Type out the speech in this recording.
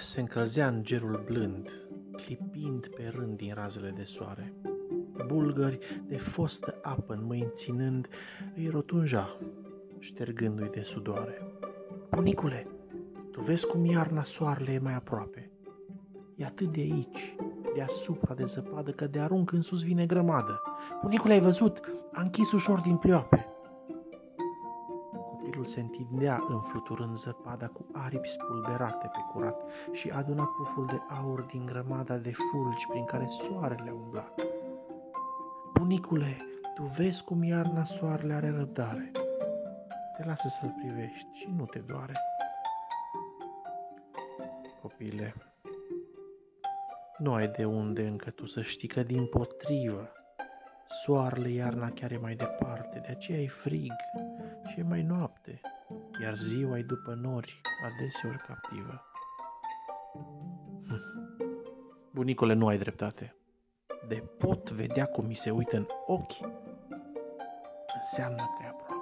se încălzea în gerul blând, clipind pe rând din razele de soare. Bulgări de fostă apă în mâini ținând, îi rotunja, ștergându-i de sudoare. Bunicule, tu vezi cum iarna soarele e mai aproape. E atât de aici, deasupra de zăpadă, că de arunc în sus vine grămadă. Bunicule, ai văzut? A închis ușor din plioape. Copilul se întindea înfluturând zăpada cu aripi spulberate pe curat și aduna puful de aur din grămada de fulgi prin care soarele umblat. Bunicule, tu vezi cum iarna soarele are răbdare. Te lasă să-l privești și nu te doare. Copile, nu ai de unde încă tu să știi că din potrivă soarele iarna chiar e mai departe, de aceea e frig și e mai noapte, iar ziua e după nori, adeseori captivă. Hm. Bunicule, nu ai dreptate. De pot vedea cum mi se uită în ochi, înseamnă că e aproape.